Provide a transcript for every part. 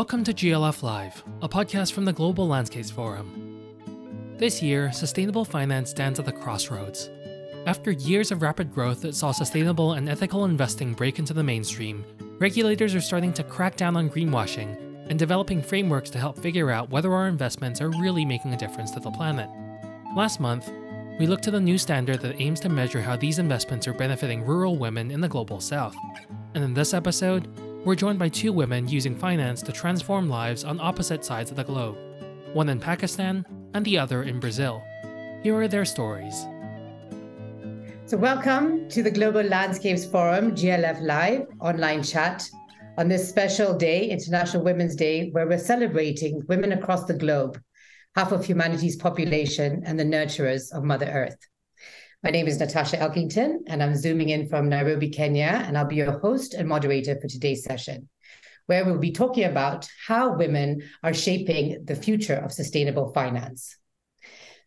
Welcome to GLF Live, a podcast from the Global Landscapes Forum. This year, sustainable finance stands at the crossroads. After years of rapid growth that saw sustainable and ethical investing break into the mainstream, regulators are starting to crack down on greenwashing and developing frameworks to help figure out whether our investments are really making a difference to the planet. Last month, we looked to the new standard that aims to measure how these investments are benefiting rural women in the global south. And in this episode, we're joined by two women using finance to transform lives on opposite sides of the globe one in Pakistan and the other in Brazil. Here are their stories. So, welcome to the Global Landscapes Forum, GLF Live online chat on this special day, International Women's Day, where we're celebrating women across the globe half of humanity's population, and the nurturers of Mother Earth. My name is Natasha Elkington, and I'm zooming in from Nairobi, Kenya, and I'll be your host and moderator for today's session, where we'll be talking about how women are shaping the future of sustainable finance.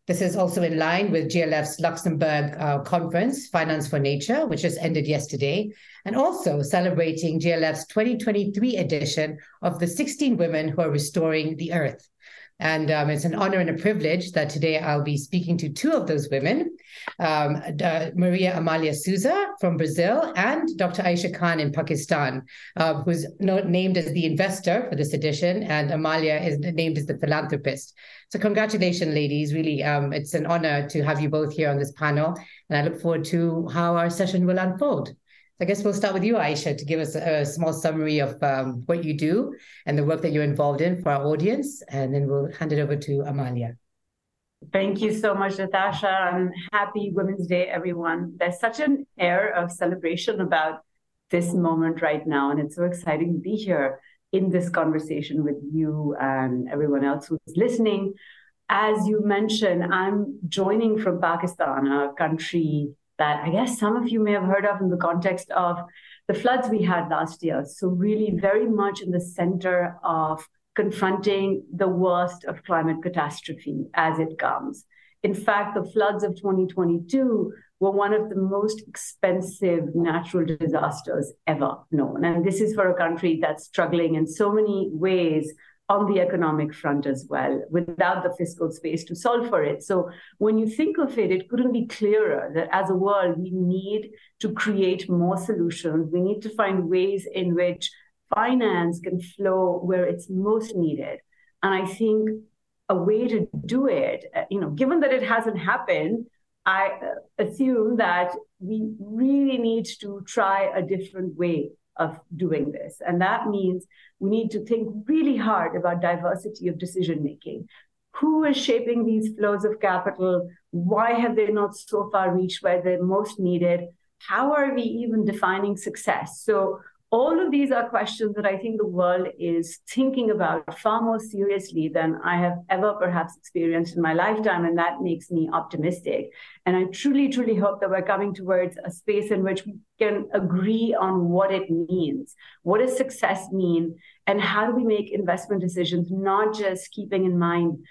This is also in line with GLF's Luxembourg uh, conference, Finance for Nature, which just ended yesterday, and also celebrating GLF's 2023 edition of the 16 Women Who Are Restoring the Earth, and um, it's an honor and a privilege that today I'll be speaking to two of those women um, uh, Maria Amalia Souza from Brazil and Dr. Ayesha Khan in Pakistan, uh, who's named as the investor for this edition, and Amalia is named as the philanthropist. So, congratulations, ladies. Really, um, it's an honor to have you both here on this panel. And I look forward to how our session will unfold. I guess we'll start with you, Ayesha, to give us a, small summary of um, what you do and the work that you're involved in for our audience, and then we'll hand it over to Amalia. Thank you so much, Natasha, and happy Women's Day, everyone. There's such an air of celebration about this moment right now, and it's so exciting to be here in this conversation with you and everyone else who's listening. As you mentioned, I'm joining from Pakistan, a country that I guess some of you may have heard of in the context of the floods we had last year. So, really, very much in the center of confronting the worst of climate catastrophe as it comes. In fact, the floods of 2022 were one of the most expensive natural disasters ever known. And this is for a country that's struggling in so many ways on the economic front as well, without the fiscal space to solve for it. So when you think of it, it couldn't be clearer that as a world, we need to create more solutions. We need to find ways in which finance can flow where it's most needed. And I think a way to do it, you know, given that it hasn't happened, I uh, assume that we really need to try a different way of doing this. And that means we need to think really hard about diversity of decision making. Who is shaping these flows of capital? Why have they not so far reached where they're most needed? How are we even defining success? So, all of these are questions that I think the world is thinking about far more seriously than I have ever perhaps experienced in my lifetime. And that makes me optimistic. And I truly, truly hope that we're coming towards a space in which we can agree on what it means. What does success mean? And how do we make investment decisions, not just keeping in mind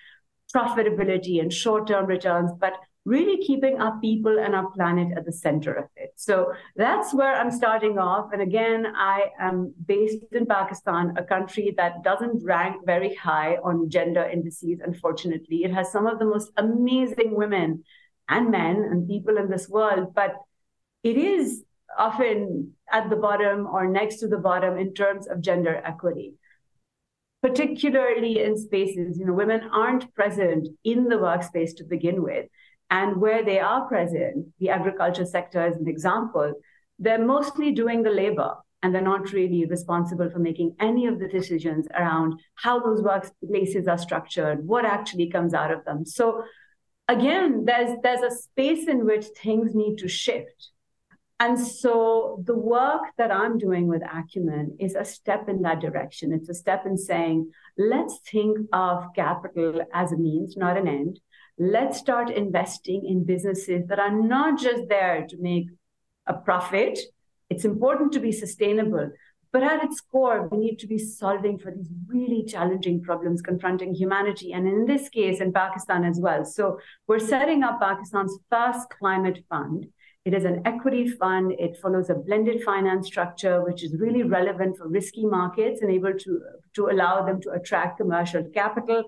profitability and short term returns, but really keeping our people and our planet at the center of it. So that's where I'm starting off. And again, I am based in Pakistan, a country that doesn't rank very high on gender indices, unfortunately. It has some of the most amazing women and men and people in this world, but it is often at the bottom or next to the bottom in terms of gender equity particularly in spaces you know women aren't present in the workspace to begin with and where they are present, the agriculture sector as an example, they're mostly doing the labor and they're not really responsible for making any of the decisions around how those workplaces are structured, what actually comes out of them. So again, there's there's a space in which things need to shift. And so the work that I'm doing with Acumen is a step in that direction. It's a step in saying, let's think of capital as a means, not an end let's start investing in businesses that are not just there to make a profit. It's important to be sustainable, but at its core, we need to be solving for these really challenging problems confronting humanity, and in this case, in Pakistan as well. So we're setting up Pakistan's first climate fund. It is an equity fund. It follows a blended finance structure, which is really relevant for risky markets and able to, to allow them to attract commercial capital.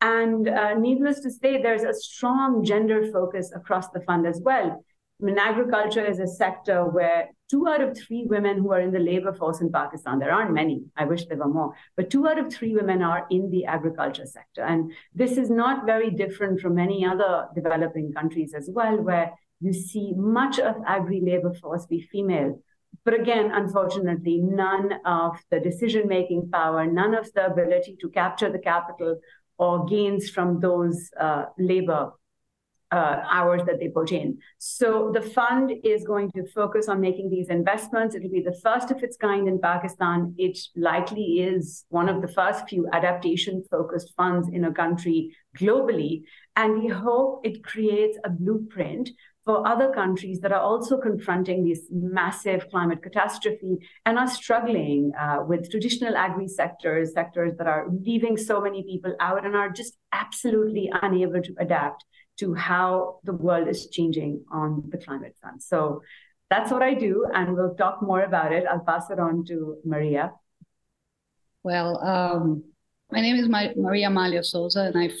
And uh, needless to say, there's a strong gender focus across the fund as well. I mean, agriculture is a sector where two out of three women who are in the labor force in Pakistan, there aren't many, I wish there were more, but two out of three women are in the agriculture sector. And this is not very different from many other developing countries as well, where you see much of agri labor force be female. But again, unfortunately, none of the decision making power, none of the ability to capture the capital or gains from those uh, labor uh, hours that they put in. So the fund is going to focus on making these investments. It'll be the first of its kind in Pakistan. It likely is one of the first few adaptation focused funds in a country globally. And we hope it creates a blueprint for other countries that are also confronting this massive climate catastrophe and are struggling uh, with traditional agri sectors, sectors that are leaving so many people out and are just absolutely unable to adapt to how the world is changing on the climate front. So that's what I do, and we'll talk more about it. I'll pass it on to Maria. Well, um, my name is Maria Amalia Souza, and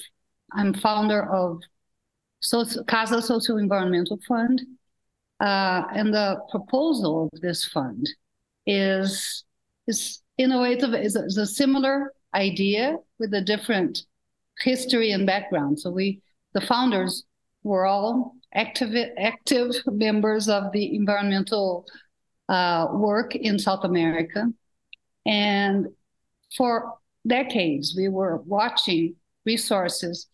i am founder of Casa Social Environmental Fund. Uh, and the proposal of this fund is is innovative, is a, is a similar idea with a different history and background. So we the founders were all active active members of the environmental uh, work in South America, and for decades we were watching resources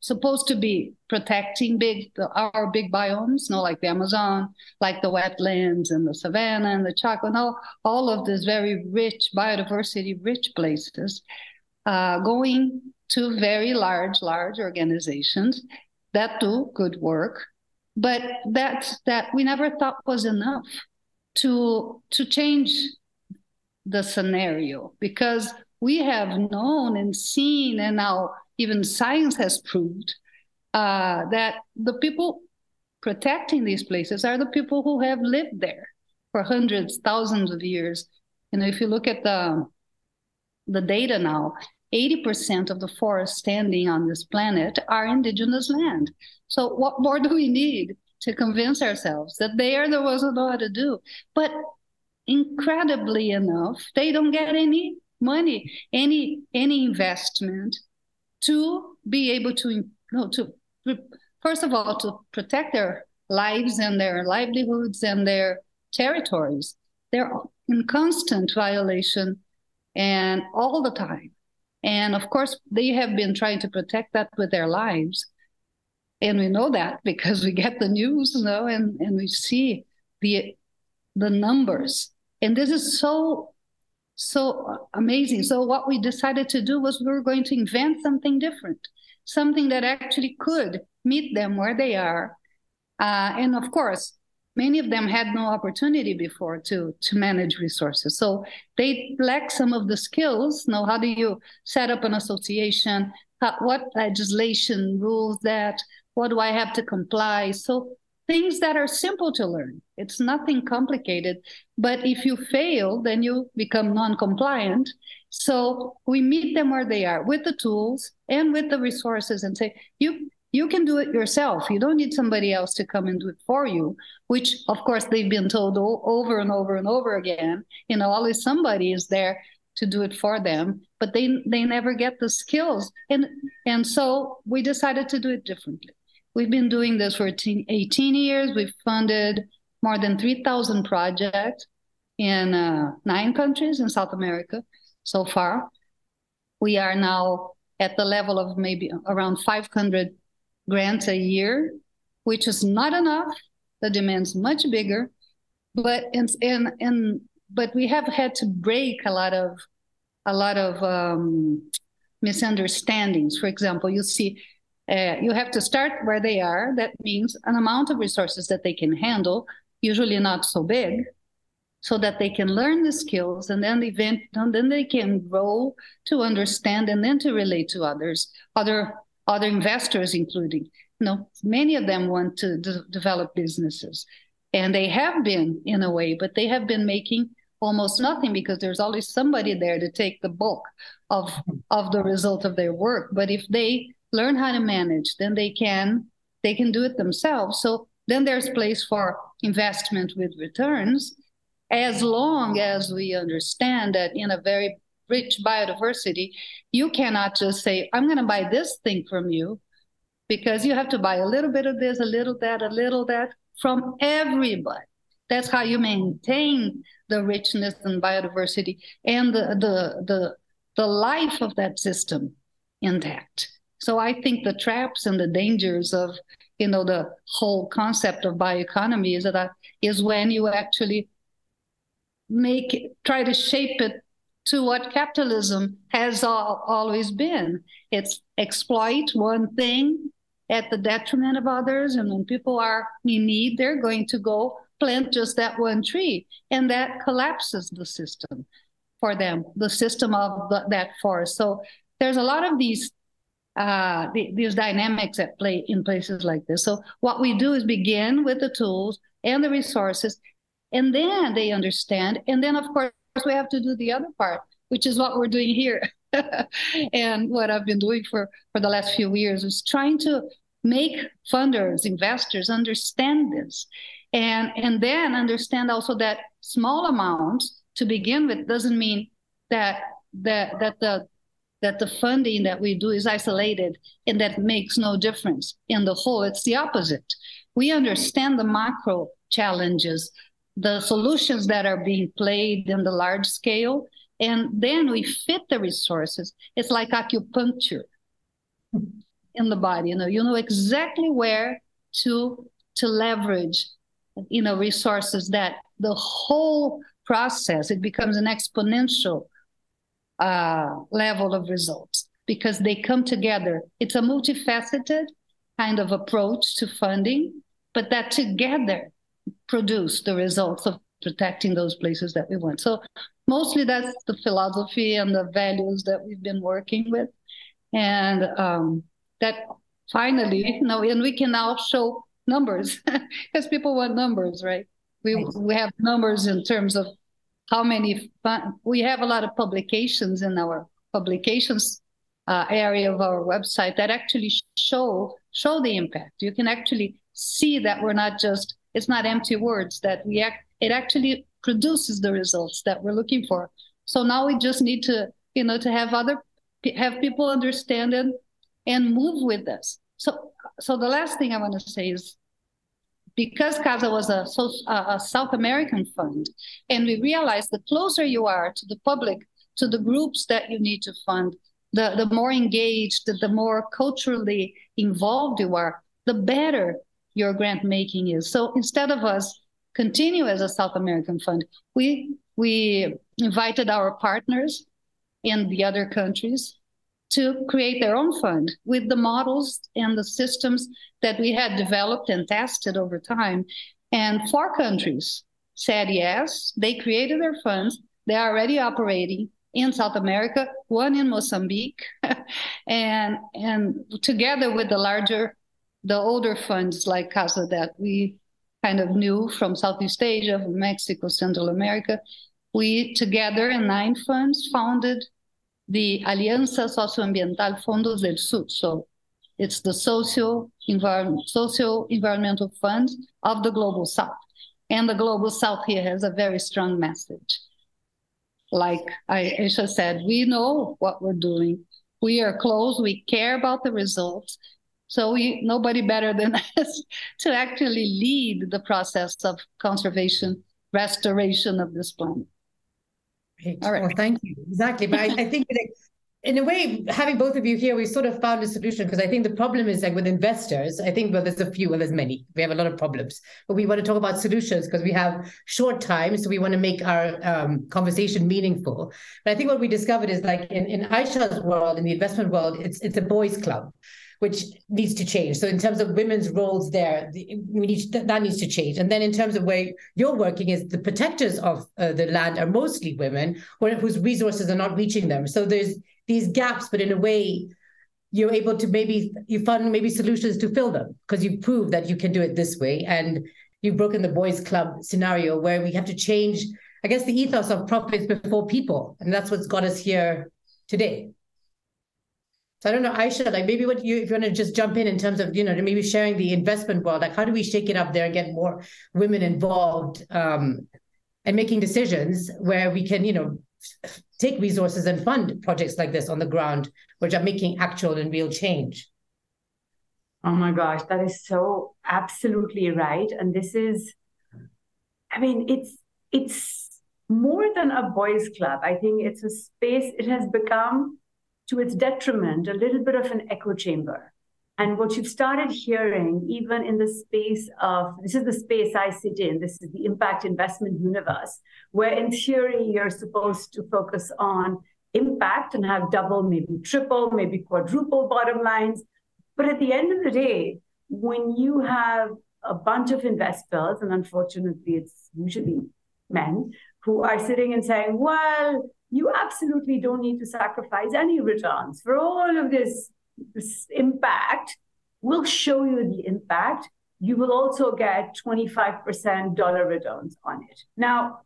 supposed to be protecting big our big biomes, you know, like the Amazon, like the wetlands and the savanna and the Chaco, and all, all of these very rich biodiversity rich places, uh, going to very large, large organizations that do good work, but that that we never thought was enough to to change the scenario because we have known and seen and now even science has proved uh, that the people protecting these places are the people who have lived there for hundreds, thousands of years. You know, if you look at the the data now, 80% of the forests standing on this planet are indigenous land. So, what more do we need to convince ourselves that they are the ones who know how to do? But incredibly enough, they don't get any money, any any investment to be able to you know, to first of all to protect their lives and their livelihoods and their territories. They're in constant violation and all the time. And of course, they have been trying to protect that with their lives. And we know that because we get the news, you know, and, and we see the the numbers. And this is so so amazing. So what we decided to do was we were going to invent something different, something that actually could meet them where they are. Uh, and of course, many of them had no opportunity before to to manage resources. So they lack some of the skills. Know how do you set up an association? How, what legislation rules that? What do i have to comply? So things that are simple to learn it's nothing complicated but if you fail then you become non-compliant so we meet them where they are with the tools and with the resources and say you you can do it yourself. You don't need somebody else to come and do it for you, which, of course, they've been told over and over and over again. You know, always somebody is there to do it for them, but they they never get the skills. And and so we decided to do it differently. We've been doing this for 18 years. We've funded more than 3,000 projects in uh, nine countries in South America so far. We are now at the level of maybe around 500 grants a year, which is not enough. The demand's much bigger, but and and but we have had to break a lot of a lot of um, misunderstandings. For example, you see. Uh, you have to start where they are. That means an amount of resources that they can handle, usually not so big, so that they can learn the skills and then event, and then they can grow to understand and then to relate to others, other other investors, including, you know, many of them want to develop businesses. And they have been in a way, but they have been making almost nothing because there's always somebody there to take the bulk of of the result of their work. But if they learn how to manage, then they can they can do it themselves. So then there's place for investment with returns, as long as we understand that in a very rich biodiversity, you cannot just say, I'm going to buy this thing from you, because you have to buy a little bit of this, a little that, a little that from everybody. That's how you maintain the richness and biodiversity and the, the, the, the life of that system intact. So I think the traps and the dangers of you know the whole concept of bioeconomy is that uh, is when you actually make try to shape it to what capitalism has all, always been. It's exploit one thing at the detriment of others, and when people are in need, they're going to go plant just that one tree, and that collapses the system for them, the system of the, that forest. So there's a lot of these uh, the, these dynamics at play in places like this. So what we do is begin with the tools and the resources, and then they understand. And then, of course, we have to do the other part, which is what we're doing here. and what I've been doing for, for the last few years is trying to make funders, investors understand this. And, and then understand also that small amounts to begin with doesn't mean that that that the that the funding that we do is isolated and that makes no difference in the whole. It's the opposite. We understand the macro challenges, the solutions that are being played in the large scale, and then we fit the resources. It's like acupuncture in the body. You know, you know exactly where to to leverage, you know, resources that the whole process it becomes an exponential uh, level of results because they come together. It's a multifaceted kind of approach to funding, but that together produce the results of protecting those places that we want. So mostly that's the philosophy and the values that we've been working with. And um, that finally, you know, and we can now show numbers because people want numbers, right? We, we have numbers in terms of how many we have a lot of publications in our publications uh, area of our website that actually show show the impact you can actually see that we're not just it's not empty words that we act it actually produces the results that we're looking for so now we just need to you know to have other have people understand it and move with us. so so the last thing i want to say is because CASA was a, a, South American fund, and we realized the closer you are to the public, to the groups that you need to fund, the, the more engaged, the, the more culturally involved you are, the better your grant making is. So instead of us continue as a South American fund, we we invited our partners in the other countries to create their own fund with the models and the systems that we had developed and tested over time. And four countries said yes, they created their funds, they are already operating in South America, one in Mozambique, and and together with the larger, the older funds like Casa that we kind of knew from Southeast Asia, from Mexico, Central America, we together in nine funds founded the Alianza Socioambiental Fondos del Sur. So it's the socio, environment, socio environmental fund of the Global South. And the Global South here has a very strong message. Like Ayesha said, we know what we're doing. We are close. We care about the results. So we nobody better than us to actually lead the process of conservation, restoration of this planet. All right. Well, thank you. Exactly. But I, I think that in a way, having both of you here, we sort of found a solution because I think the problem is like with investors. I think well, there's a few, well, there's many. We have a lot of problems, but we want to talk about solutions because we have short time, so we want to make our um, conversation meaningful. But I think what we discovered is like in in Ayesha's world, in the investment world, it's it's a boys' club which needs to change. So in terms of women's roles there, we need to, that needs to change. And then in terms of where you're working, is the protectors of uh, the land are mostly women, whose resources are not reaching them. So there's these gaps, but in a way, you're able to maybe you find maybe solutions to fill them because you prove that you can do it this way and you've broken the boys club scenario where we have to change, I guess, the ethos of profits before people. And that's what's got us here today. So I don't know, Ayesha, like maybe what you, if you want to just jump in in terms of, you know, maybe sharing the investment world, like how do we shake it up there and get more women involved um, and making decisions where we can, you know, take resources and fund projects like this on the ground, which are making actual and real change. Oh my gosh, that is so absolutely right. And this is, I mean, it's it's more than a boys' club. I think it's a space, it has become to its detriment a little bit of an echo chamber. And what you've started hearing, even in the space of this is the space I sit in, this is the impact investment universe, where in theory you're supposed to focus on impact and have double, maybe triple, maybe quadruple bottom lines. But at the end of the day, when you have a bunch of investors, and unfortunately it's usually men, who are sitting and saying, well, you absolutely don't need to sacrifice any returns for all of this impact, we'll show you the impact. You will also get 25% dollar returns on it. Now,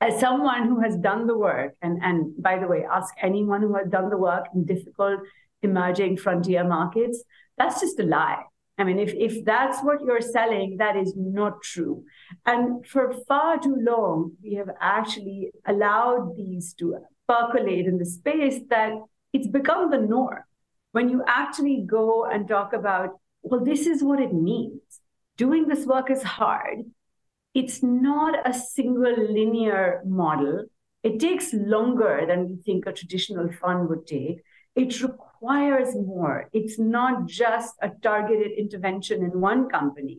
as someone who has done the work, and, and by the way, ask anyone who has done the work in difficult emerging frontier markets, that's just a lie. I mean, if, if that's what you're selling, that is not true. And for far too long, we have actually allowed these to percolate in the space that it's become the norm when you actually go and talk about, well, this is what it means. Doing this work is hard. It's not a single linear model. It takes longer than we think a traditional fund would take. It requires more. It's not just a targeted intervention in one company,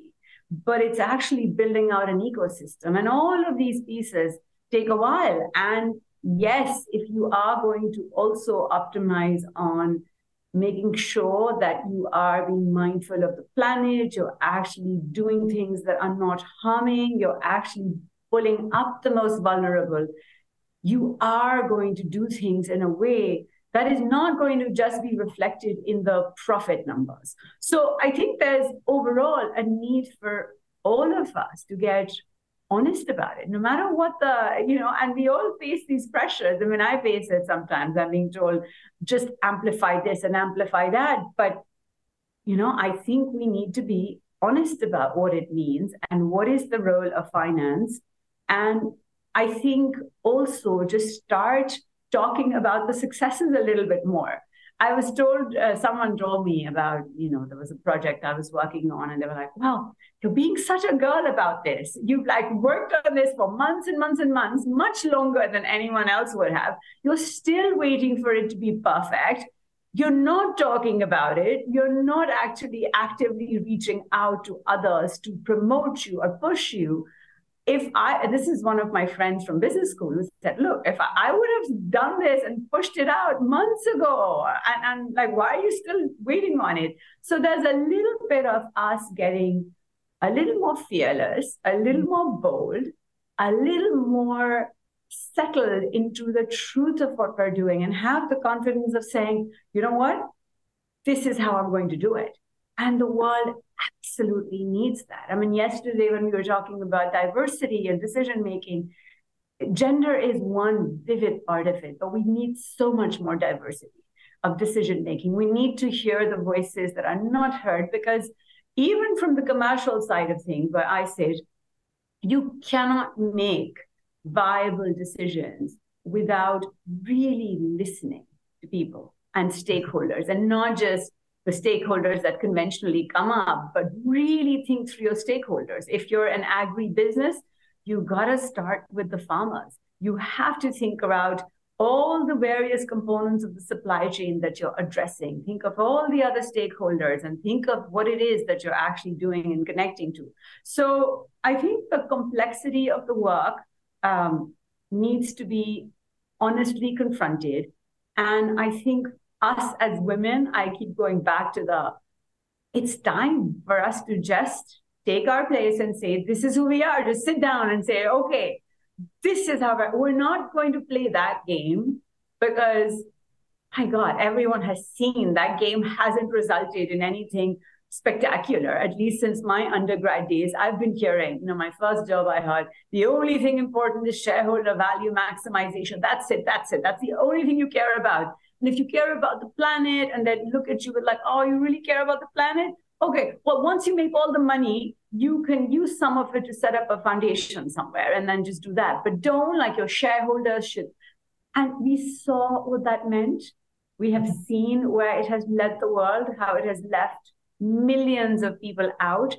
but it's actually building out an ecosystem. And all of these pieces take a while. And yes, if you are going to also optimize on making sure that you are being mindful of the planet, you're actually doing things that are not harming, you're actually pulling up the most vulnerable. You are going to do things in a way that is not going to just be reflected in the profit numbers. So I think there's overall a need for all of us to get honest about it, no matter what the, you know, and we all face these pressures. I mean, I face it sometimes. I'm being told, just amplify this and amplify that. But, you know, I think we need to be honest about what it means and what is the role of finance. And I think also just start talking about the successes a little bit more. I was told, uh, someone told me about, you know, there was a project I was working on, and they were like, well, you're being such a girl about this. You've like worked on this for months and months and months, much longer than anyone else would have. You're still waiting for it to be perfect. You're not talking about it. You're not actually actively reaching out to others to promote you or push you if I, this is one of my friends from business school who said, look, if I, I would have done this and pushed it out months ago, and, and like, why are you still waiting on it? So there's a little bit of us getting a little more fearless, a little more bold, a little more settled into the truth of what we're doing and have the confidence of saying, you know what? This is how I'm going to do it. And the world absolutely needs that. I mean, yesterday when we were talking about diversity and decision making, gender is one vivid part of it, but we need so much more diversity of decision making. We need to hear the voices that are not heard because even from the commercial side of things, where I sit, you cannot make viable decisions without really listening to people and stakeholders and not just the stakeholders that conventionally come up, but really think through your stakeholders. If you're an agri business, you got to start with the farmers. You have to think about all the various components of the supply chain that you're addressing. Think of all the other stakeholders and think of what it is that you're actually doing and connecting to. So I think the complexity of the work um, needs to be honestly confronted. And I think us as women, I keep going back to the it's time for us to just take our place and say, this is who we are. Just sit down and say, okay, this is how we're, we're not going to play that game because, my God, everyone has seen that game hasn't resulted in anything spectacular. At least since my undergrad days, I've been hearing, you know, my first job I had, the only thing important is shareholder value maximization. That's it. That's it. That's the only thing you care about. And if you care about the planet and then look at you with like, oh, you really care about the planet? Okay, well, once you make all the money, you can use some of it to set up a foundation somewhere and then just do that. But don't like your shareholders should. And we saw what that meant. We have seen where it has led the world, how it has left millions of people out.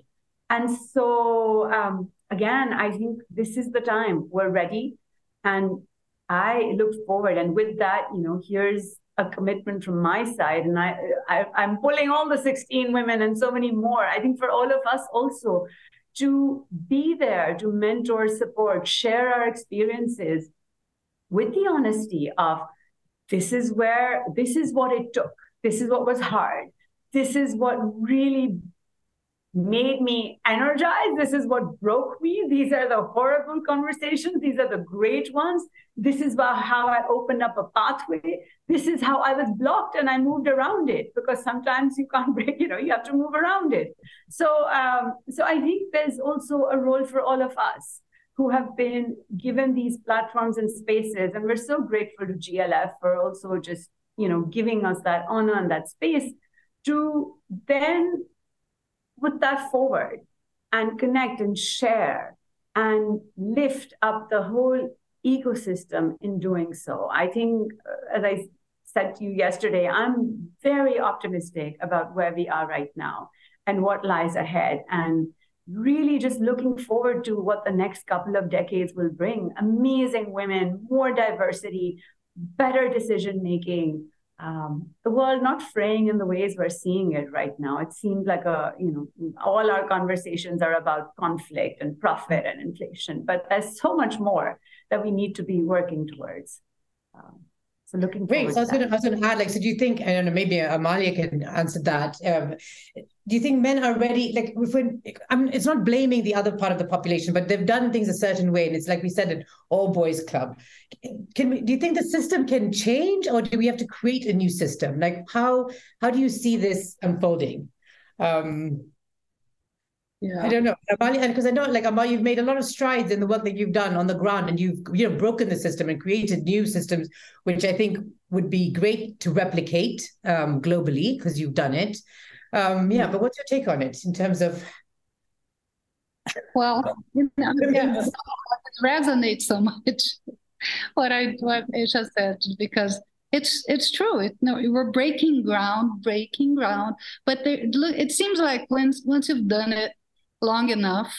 And so, um, again, I think this is the time we're ready. And I look forward. And with that, you know, here's a commitment from my side and I, I i'm pulling all the 16 women and so many more. I think for all of us also to be there to mentor support share our experiences with the honesty of this is where this is what it took. This is what was hard. This is what really made me energized. This is what broke me. These are the horrible conversations. These are the great ones. This is how I opened up a pathway. This is how I was blocked and I moved around it because sometimes you can't break, you know, you have to move around it. So, um, so I think there's also a role for all of us who have been given these platforms and spaces. And we're so grateful to GLF for also just, you know, giving us that honor and that space to then put that forward and connect and share and lift up the whole ecosystem in doing so. I think, uh, as I said to you yesterday, I'm very optimistic about where we are right now and what lies ahead. And really just looking forward to what the next couple of decades will bring amazing women, more diversity, better decision making, um, the world not fraying in the ways we're seeing it right now. It seems like a, you know, all our conversations are about conflict and profit and inflation, but there's so much more that we need to be working towards. Um, so looking Great. So I was going to add, like, so do you think, I don't know, maybe Amalia can answer that. Um, do you think men are ready? Like, if we, I mean, it's not blaming the other part of the population, but they've done things a certain way, and it's like we said, an all boys club. Can we? Do you think the system can change, or do we have to create a new system? Like, how how do you see this unfolding? Um, yeah. I don't know, Amalia, because I know, like Amalia, you've made a lot of strides in the work that you've done on the ground, and you've you know broken the system and created new systems, which I think would be great to replicate um, globally because you've done it. Um, yeah, but what's your take on it in terms of? Well, you know, yeah, it resonates so much what I what Ayesha said because it's it's true. It, no, we're breaking ground, breaking ground. But there, it seems like once once you've done it long enough.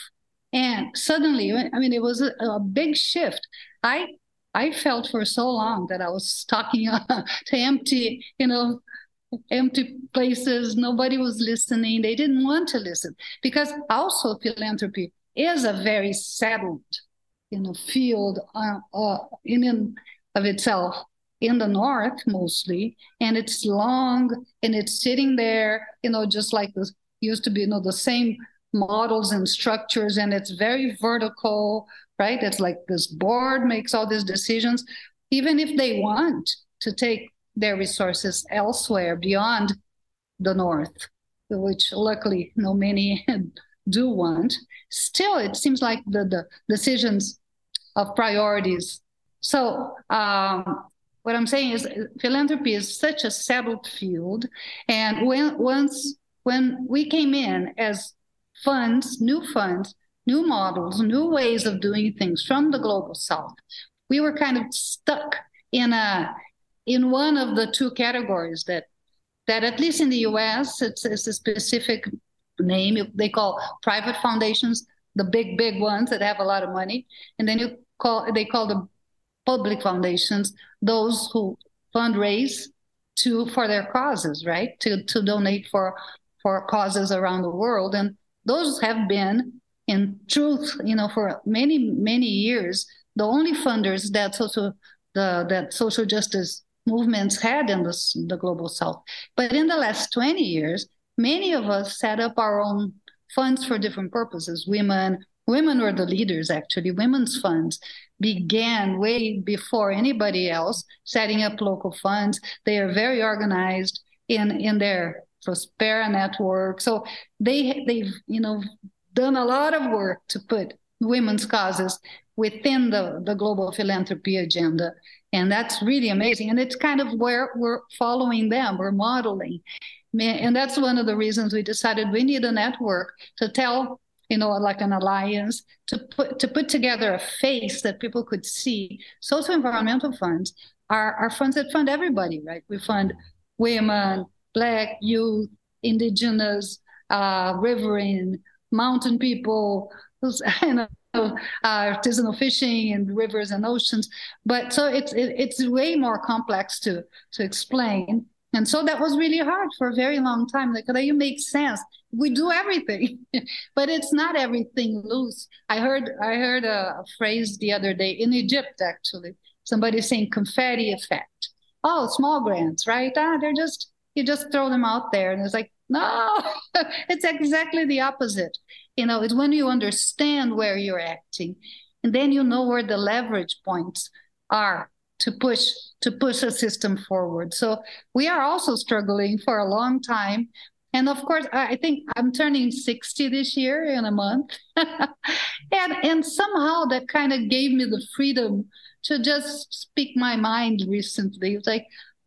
And suddenly, I mean, it was a, a big shift. I I felt for so long that I was talking to empty, you know, empty places. Nobody was listening. They didn't want to listen because also philanthropy is a very settled, you know, field uh, uh, in of itself in the north mostly, and it's long and it's sitting there, you know, just like this used to be, you know, the same models and structures and it's very vertical right? It's like this board makes all these decisions. Even if they want to take their resources elsewhere beyond the north which luckily know many do want still it seems like the, the decisions of priorities. So um, what i'm saying is philanthropy is such a settled field and when once when we came in as funds, new funds, new models, new ways of doing things from the global south. We were kind of stuck in a in one of the two categories that that at least in the US it's, it's a specific name they call private foundations, the big big ones that have a lot of money, and then you call they call the public foundations those who fundraise to for their causes, right? To to donate for for causes around the world and those have been, in truth, you know, for many many years, the only funders that social the that social justice movements had in the, the global south. But in the last 20 years, many of us set up our own funds for different purposes. Women, women were the leaders actually. Women's funds began way before anybody else setting up local funds. They are very organized in in their Prospera Network. So they they've you know done a lot of work to put women's causes within the, the global philanthropy agenda. And that's really amazing. And it's kind of where we're following them, we're modeling. And that's one of the reasons we decided we need a network to tell, you know, like an alliance to put to put together a face that people could see. Social environmental funds are, are funds that fund everybody, right? We fund women, black youth, indigenous, uh, riverine, mountain people, you know, uh, artisanal fishing and rivers and oceans. But so it's it, it's way more complex to to explain. And so that was really hard for a very long time. Like, that you make sense. We do everything, but it's not everything loose. I heard I heard a, a phrase the other day in Egypt, actually. Somebody saying confetti effect. Oh, small grants, right? Ah, they're just you just throw them out there, and it's like no, it's exactly the opposite. You know, it's when you understand where you're acting, and then you know where the leverage points are to push to push a system forward. So we are also struggling for a long time. And of course, I think I'm turning 60 this year in a month. and and somehow that kind of gave me the freedom to just speak my mind recently. It's like,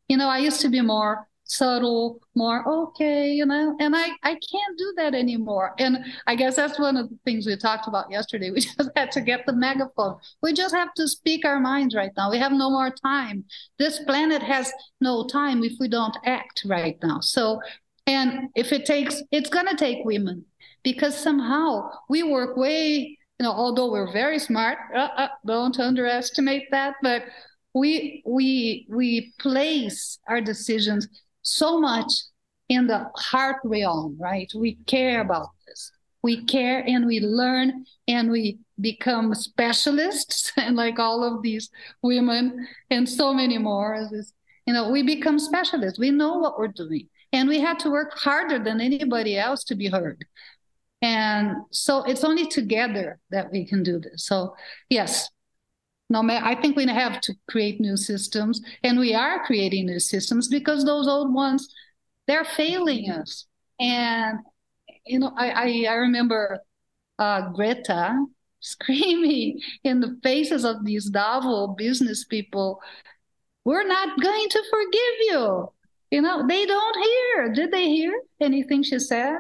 you know, I used to be more subtle, more okay, you know, and I, I can't do that anymore. And I guess that's one of the things we talked about yesterday. We just had to get the megaphone. We just have to speak our minds right now. We have no more time. This planet has no time if we don't act right now. So, and if it takes, it's going to take women because somehow we work way, you know, although we're very smart, uh, uh, don't underestimate that, but we we we place our decisions so much in the heart realm, right? We care about this. We care and we learn and we become specialists, and like all of these women and so many more. You know, we become specialists. We know what we're doing, and we had to work harder than anybody else to be heard. And so it's only together that we can do this. So yes, no I think we have to create new systems, and we are creating new systems because those old ones, they're failing us. And you know, I I, I remember uh, Greta screaming in the faces of these Davos business people, "We're not going to forgive you." You know, they don't hear. Did they hear anything she said?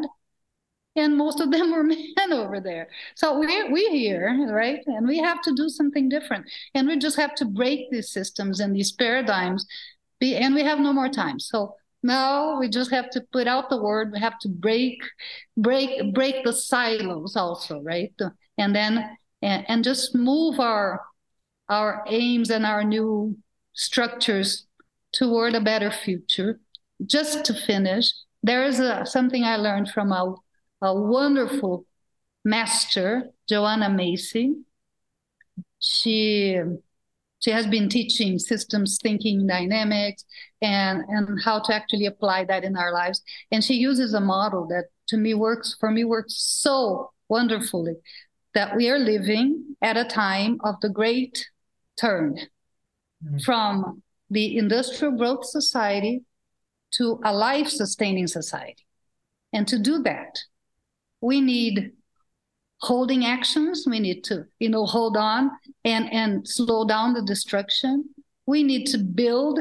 And most of them were men over there. So we we here, right? And we have to do something different, and we just have to break these systems and these paradigms. Be, and we have no more time. So now we just have to put out the word. We have to break, break, break the silos also, right? And then and, and just move our our aims and our new structures toward a better future. Just to finish, there is a, something I learned from a a wonderful master, Joanna Macy. She she has been teaching systems thinking dynamics and and how to actually apply that in our lives and she uses a model that to me works for me works so wonderfully that we are living at a time of the great turn mm-hmm. from the industrial growth society to a life sustaining society and to do that we need holding actions. We need to you know hold on and and slow down the destruction. We need to build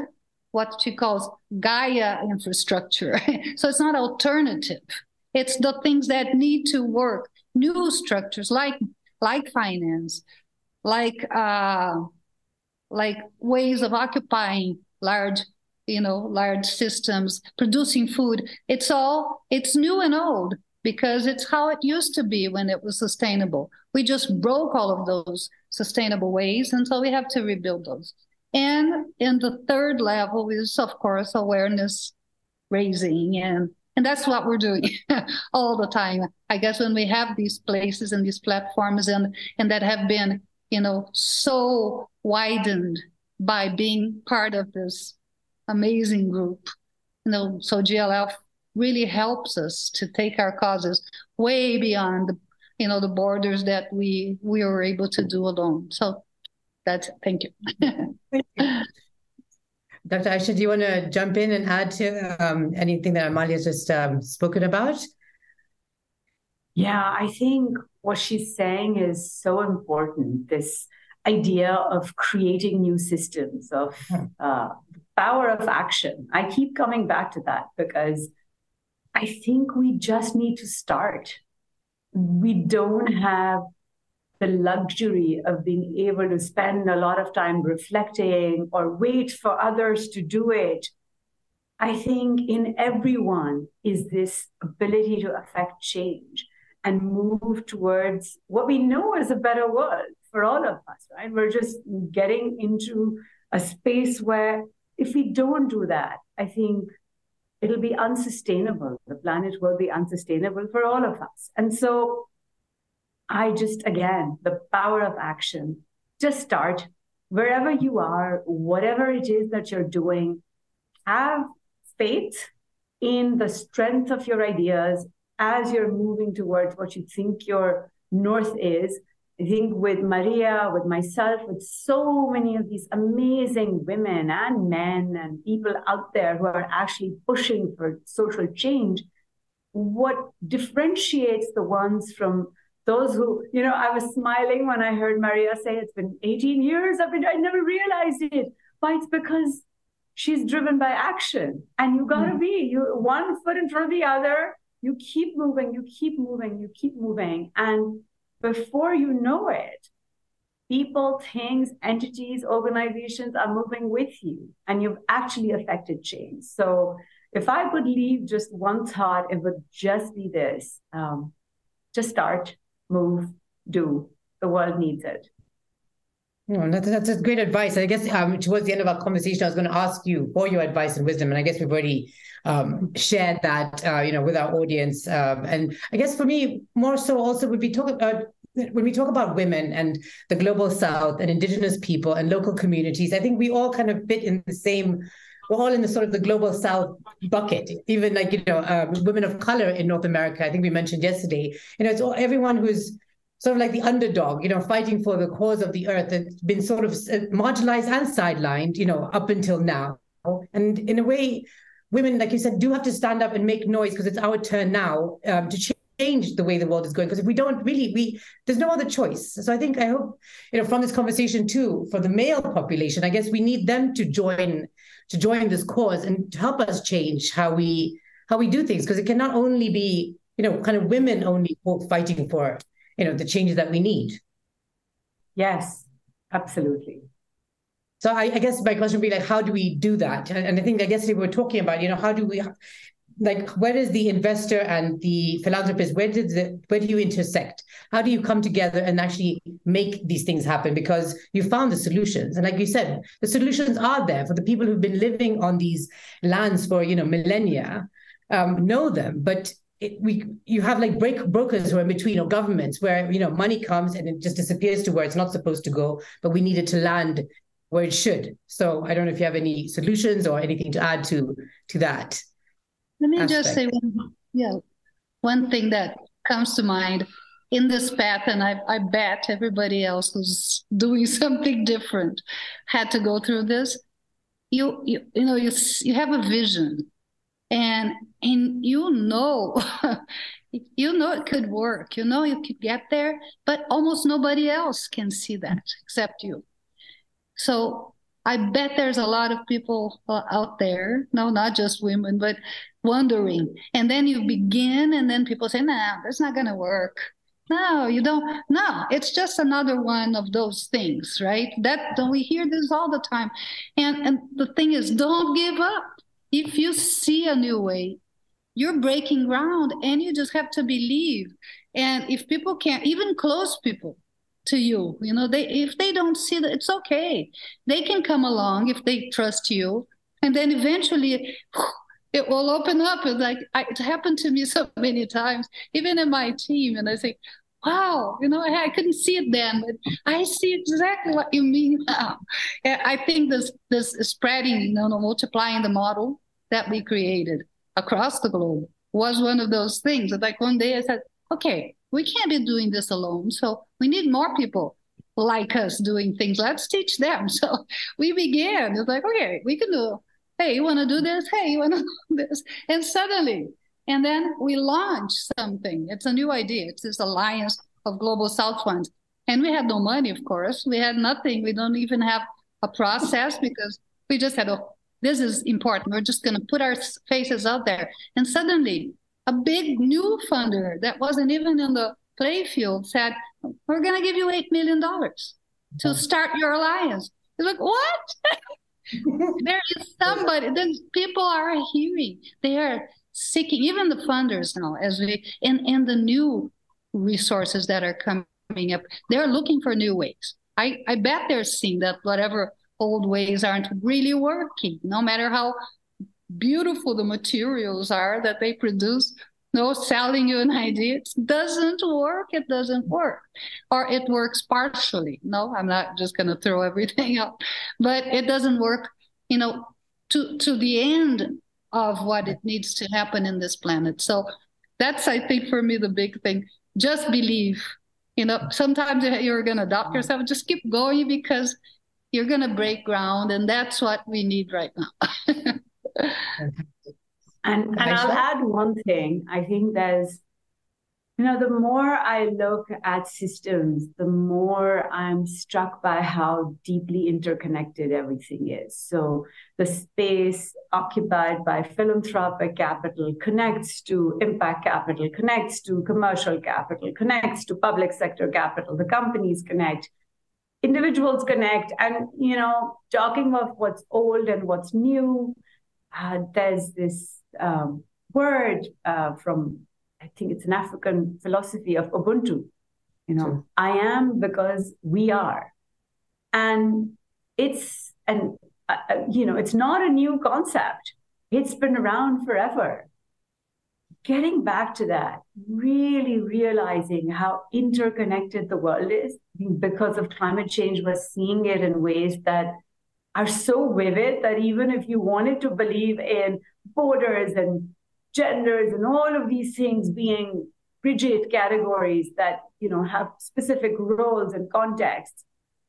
what she calls gaia infrastructure. So it's not alternative. It's the things that need to work. New structures like like finance like uh like ways of occupying large you know large systems producing food. It's all it's new and old because it's how it used to be when it was sustainable. We just broke all of those sustainable ways, and so we have to rebuild those. And in the third level is, of course, awareness raising, and and that's what we're doing all the time. I guess when we have these places and these platforms, and and that have been, you know, so widened by being part of this amazing group. You know, so GLF really helps us to take our causes way beyond the you know the borders that we we were able to do alone so that's it. thank you Dr. Ayesha, do you want to jump in and add to um, anything that Amalia's just um, spoken about? Yeah, I think what she's saying is so important. This idea of creating new systems, of hmm. uh, power of action. I keep coming back to that because I think we just need to start. We don't have the luxury of being able to spend a lot of time reflecting or wait for others to do it. I think in everyone is this ability to affect change and move towards what we know is a better world for all of us, right? We're just getting into a space where if we don't do that, I think it'll be unsustainable. The planet will be unsustainable for all of us. And so I just, again, the power of action, just start wherever you are, whatever it is that you're doing, have faith in the strength of your ideas as you're moving towards what you think your north is. I think with Maria, with myself, with so many of these amazing women and men and people out there who are actually pushing for social change, what differentiates the ones from those who, you know, I was smiling when I heard Maria say it's been 18 years. I've been, I never realized it. But it's because she's driven by action. And you gotta mm. be you one foot in front of the other. You keep moving, you keep moving, you keep moving. And before you know it, people, things, entities, organizations are moving with you, and you've actually affected change. So if I could leave just one thought, it would just be this um, just start move, do. The world needs it. Oh, that's, that's a great advice. I guess um, towards the end of our conversation, I was going to ask you for your advice and wisdom, and I guess we've already um, shared that, uh, you know, with our audience. Um, and I guess for me, more so also would be talking about when we talk about women and the global south and indigenous people and local communities i think we all kind of fit in the same we're all in the sort of the global south bucket even like you know uh, women of color in north america i think we mentioned yesterday you know it's all everyone who's sort of like the underdog you know fighting for the cause of the earth that's been sort of uh, marginalized and sidelined you know up until now. And in a way women like you said do have to stand up and make noise because it's our turn now um, to change the way the world is going. Because if we don't really we there's no other choice. So i think i hope you know from this conversation too for the male population i guess we need them to join to join this cause and to help us change how we how we do things. Because it can not only be you know kind of women only fighting for you know the changes that we need yes absolutely so I, I, guess my question would be like, how do we do that? And, and I think I guess we were talking about, you know, how do we, like, where is the investor and the philanthropist? Where did the where do you intersect? How do you come together and actually make these things happen? Because you found the solutions, and like you said, the solutions are there for the people who've been living on these lands for you know millennia, um, know them, but it, we you have like break brokers who are in between or governments where you know money comes and it just disappears to where it's not supposed to go but we need it to land where it should. So I don't know if you have any solutions or anything to add to to that. Let me aspect. just say one, yeah, one thing that comes to mind in this path, and I, I bet everybody else who's doing something different had to go through this. You you you know you you have a vision, and and you know. you know it could work you know you could get there but almost nobody else can see that except you so I bet there's a lot of people uh, out there, no, not just women, but wondering. And then you begin, and then people say, nah, that's not going to work. No, you don't. No, it's just another one of those things, right? That don't we hear this all the time. And and the thing is, don't give up. If you see a new way, you're breaking ground and you just have to believe. And if people can't, even close people, to you you know they if they don't see that it's okay. They can come along if they trust you. And then eventually it will open up. And like it happened to me so many times even in my team and i think wow you know I, couldn't see it then but i see exactly what you mean now i think this this spreading you know multiplying the model that we created across the globe was one of those things that like one day i said okay we can't be doing this alone. So we need more people like us doing things. Let's teach them. So we began. It's like, okay, we can do hey, you want to do this? Hey, you want to do this? And suddenly, and then we launch something. It's a new idea. It's this alliance of global South funds. And we had no money, of course. We had nothing. We don't even have a process because we just had a this is important. We're just going to put our faces out there. And suddenly, a big new funder that wasn't even in the playfield said, We're going to give you $8 million to mm-hmm. start your alliance. You're like, What? there is somebody, then people are hearing, they are seeking, even the funders now, as we, and, and the new resources that are coming up, they're looking for new ways. I, I bet they're seeing that whatever old ways aren't really working, no matter how beautiful the materials are that they produce. No, selling you an idea it doesn't work. It doesn't work, or it works partially. No, I'm not just going to throw everything out, but it doesn't work. You know, to to the end of what it needs to happen in this planet. So that's, I think, for me, the big thing. Just believe. You know, sometimes you're going to doubt yourself. Just keep going because you're going to break ground and that's what we need right now and and i'll add one thing i think there's you know the more i look at systems the more i'm struck by how deeply interconnected everything is. So the space occupied by philanthropic capital connects to impact capital connects to commercial capital connects to public sector capital. The companies connect individuals connect and you know talking of what's old and what's new uh, there's this um, word uh, from i think it's an african philosophy of ubuntu you know. Sure. i am because we are. And it's and uh, uh, you know it's not a new concept. It's been around forever. Getting back to that, really realizing how interconnected the world is because of climate change, we're seeing it in ways that are so vivid that even if you wanted to believe in borders and genders and all of these things being rigid categories that you know have specific roles and contexts,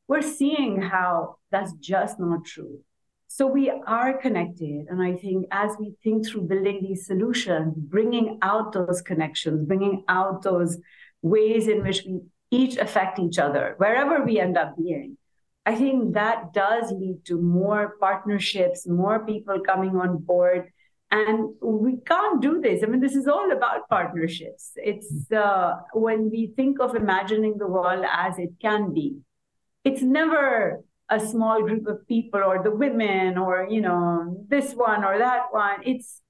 we're seeing how that's just not true. So we are connected. And I think as we think through building these solutions, bringing out those connections, bringing out those ways in which we each affect each other, wherever we end up being, I think that does lead to more partnerships, more people coming on board. And we can't do this. I mean, this is all about partnerships. It's uh, when we think of imagining the world as it can be, it's never a small group of people or the women or you know this one or that one it's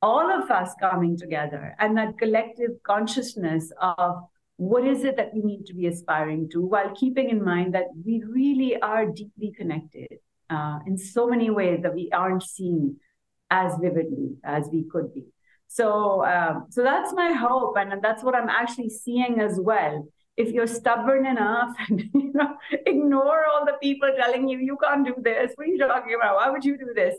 all of us coming together and that collective consciousness of what is it that we need to be aspiring to while keeping in mind that we really are deeply connected uh, in so many ways that we aren't seeing as vividly as we could be. So um, so that's my hope and that's what i'm actually seeing as well. If you're stubborn enough and you know ignore all the people telling you you can't do this. What are you talking about? Why would you do this?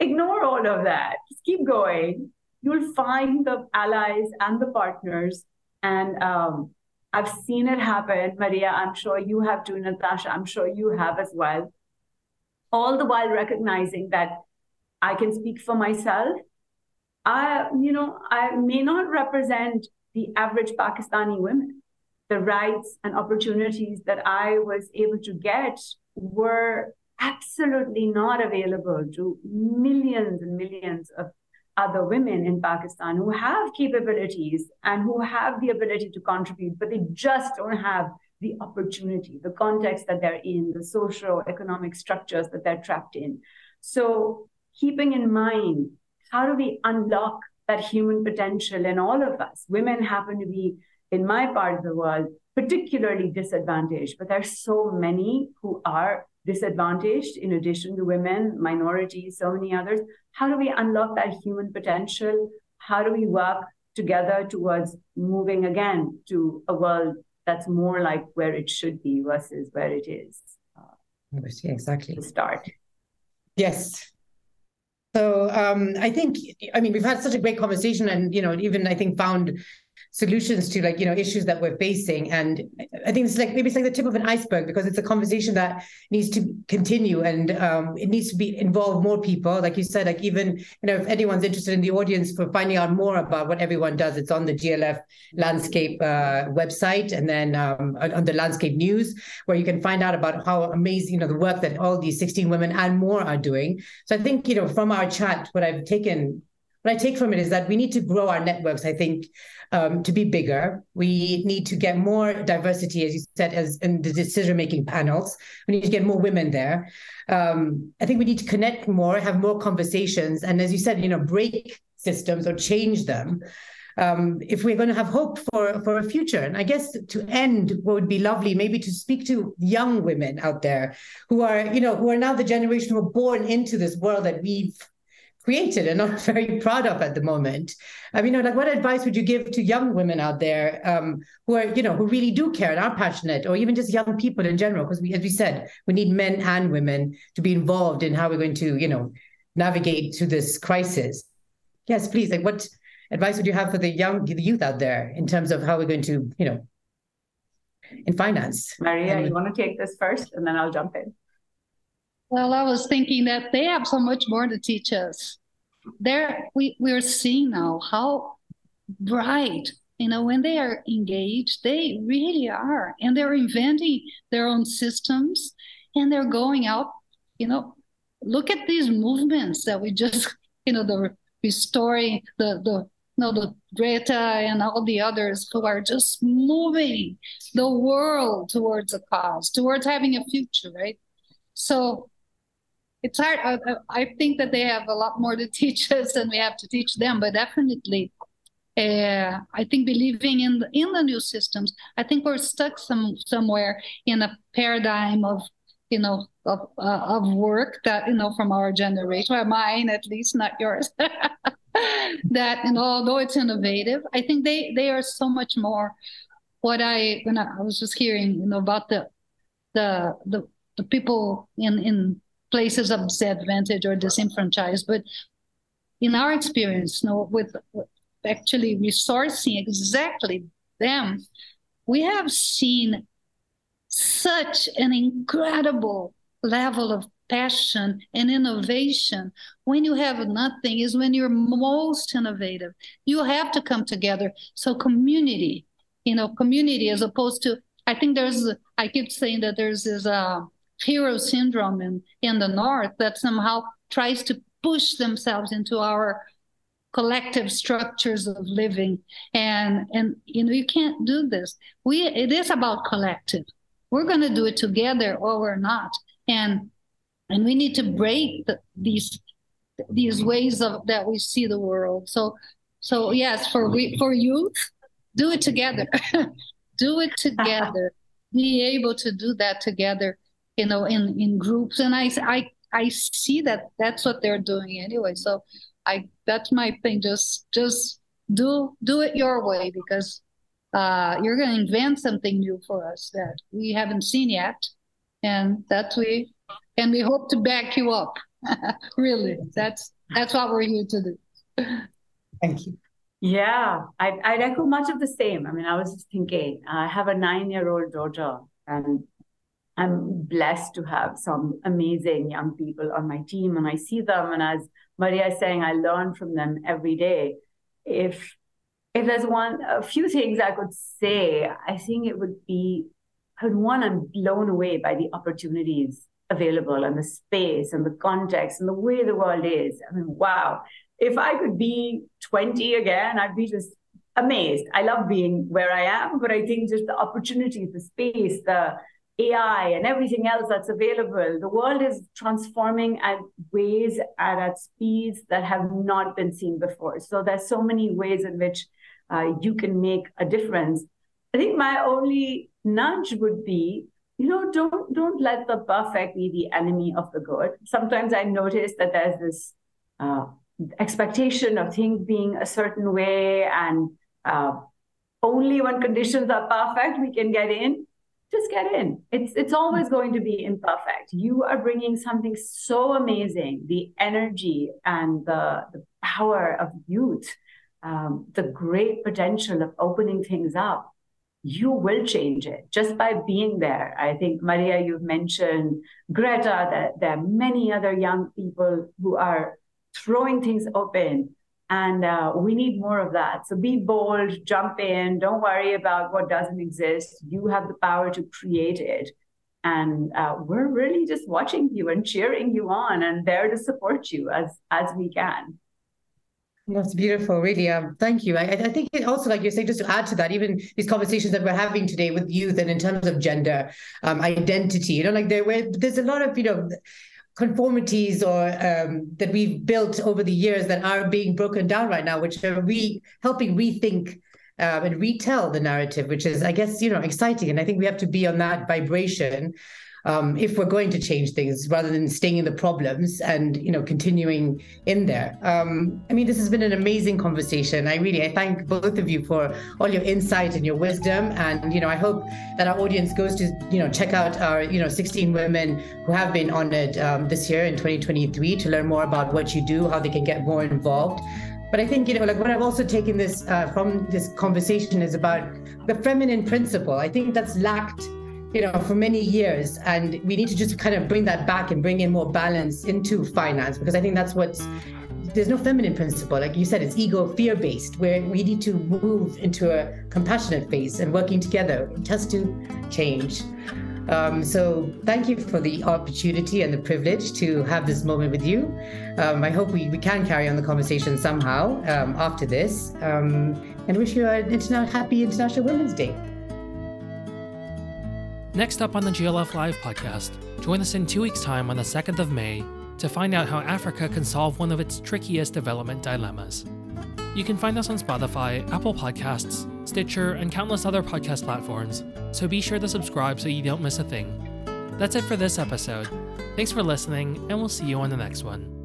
Ignore all of that. Just keep going. You'll find the allies and the partners and um, i've seen it happen maria. I'm sure you have too natasha. I'm sure you have as well. All the while recognizing that i can speak for myself i you know i may not represent the average pakistani women the rights and opportunities that I was able to get were absolutely not available to millions and millions of other women in Pakistan who have capabilities and who have the ability to contribute, but they just don't have the opportunity, the context that they're in, the social economic structures that they're trapped in. So, keeping in mind, how do we unlock that human potential in all of us? Women happen to be in my part of the world particularly disadvantaged, but there's so many who are disadvantaged in addition to women, minorities, so many others. How do we unlock that human potential? How do we work together towards moving again to a world that's more like where it should be versus where it is? Uh, exactly. To start. Yes. So um, I think, I mean, we've had such a great conversation, and you know, even I think found solutions to like you know issues that we're facing. And i think it's like maybe it's like the tip of an iceberg because it's a conversation that needs to continue and um, it needs to be involve more people. Like you said like even you know if anyone's interested in the audience for finding out more about what everyone does it's on the glf landscape uh, website and then um, on the landscape news where you can find out about how amazing you know the work that all these 16 women and more are doing. So i think you know from our chat what i've taken what I take from it is that we need to grow our networks, I think, um, to be bigger. We need to get more diversity, as you said, as in the decision-making panels. We need to get more women there. Um, I think we need to connect more, have more conversations, and as you said, you know, break systems or change them. Um, if we're going to have hope for for a future. And I guess to end, what would be lovely, maybe to speak to young women out there who are, you know, who are now the generation who are born into this world that we've created and not very proud of at the moment. I mean, you know, like what advice would you give to young women out there um, who are, you know, who really do care and are passionate, or even just young people in general? Because we, as we said, we need men and women to be involved in how we're going to, you know, navigate through this crisis. Yes, please. Like, what advice would you have for the young, the youth out there in terms of how we're going to, you know, in finance? Maria, and, you want to take this first, and then I'll jump in. Well, I was thinking that they have so much more to teach us. There, we we're seeing now how bright, you know, when they are engaged, they really are, and they're inventing their own systems, and they're going out. You know, look at these movements that we just, you know, the restoring the the you know, the Greta and all the others who are just moving the world towards a cause, towards having a future, right? So it's hard. I, I, think that they have a lot more to teach us than we have to teach them, but definitely, uh, I think believing in the, in the new systems, I think we're stuck some somewhere in a paradigm of you know of uh, of work that you know from our generation, or mine at least, not yours. that you know, although it's innovative, I think they they are so much more. What I when I, I was just hearing, you know, about the the the the people in in places of disadvantage or disenfranchised. But in our experience, you know, with actually resourcing exactly them, we have seen such an incredible level of passion and innovation when you have nothing is when you're most innovative you have to come together so community you know community as opposed to i think there's i keep saying that there's this uh hero syndrome in, in the north that somehow tries to push themselves into our collective structures of living. And and you know you can't do this. We it is about collective. We're going to do it together or we're not. And and we need to break the, these these ways of that we see the world. So so yes for we for youth do it together. Do it together. Be able to do that together you know, in in groups, and I I I see that that's what they're doing anyway. So I that's my thing. Just just do do it your way because uh, you're going to invent something new for us that we haven't seen yet, and that we and we hope to back you up. really, that's that's what we're here to do. Thank you. Yeah, I'd, I'd echo much of the same. I mean, I was just thinking, I have a nine year old daughter, and I'm blessed to have some amazing young people on my team, and I see them. And as Maria is saying, I learn from them every day. If if there's one, a few things I could say, I think it would be, one, I'm blown away by the opportunities available and the space and the context and the way the world is. I mean, wow. If I could be 20 again, I'd be just amazed. I love being where I am, but I think just the opportunities, the space, the AI and everything else that's available, the world is transforming at ways and at speeds that have not been seen before. So there's so many ways in which uh, you can make a difference. I think my only nudge would be, you know, don't don't let the perfect be the enemy of the good. Sometimes I notice that there's this uh, expectation of things being a certain way, and uh, only when conditions are perfect we can get in just get in. It's it's always going to be imperfect. You are bringing something so amazing, the energy and the, the power of youth um, the great potential of opening things up, you will change it just by being there. I think, Maria, you've mentioned Greta, that there are many other young people who are throwing things open. And uh, we need more of that. So be bold, jump in, don't worry about what doesn't exist. You have the power to create it. And uh, we're really just watching you and cheering you on and there to support you as, as we can. That's beautiful, really. Um, thank you. I, I think it also, like you're saying, just to add to that, even these conversations that we're having today with youth and in terms of gender um, identity, you know, like there, where there's a lot of, you know, conformities or um, that we've built over the years that are being broken down right now, which are re helping rethink um, and retell the narrative, which is, I guess, you know, exciting. And I think we have to be on that vibration um, if we're going to change things rather than staying in the problems and you know continuing in there. Um, i mean this has been an amazing conversation. I really i thank both of you for all your insight and your wisdom. And you know i hope that our audience goes to you know check out our you know 16 women who have been honored um, this year in 2023 to learn more about what you do how they can get more involved. But I think, you know, like what I've also taken this uh, from this conversation is about the feminine principle. I think that's lacked you know, for many years. And we need to just kind of bring that back and bring in more balance into finance because I think that's what's there's no feminine principle. Like you said, it's ego fear based, where we need to move into a compassionate phase and working together just to change. Um, so thank you for the opportunity and the privilege to have this moment with you. Um, I hope we, we can carry on the conversation somehow um, after this um, and wish you an interna- happy International Women's Day. Next up on the GLF Live podcast, join us in two weeks' time on the 2nd of May to find out how Africa can solve one of its trickiest development dilemmas. You can find us on Spotify, Apple Podcasts, Stitcher, and countless other podcast platforms, so be sure to subscribe so you don't miss a thing. That's it for this episode. Thanks for listening, and we'll see you on the next one.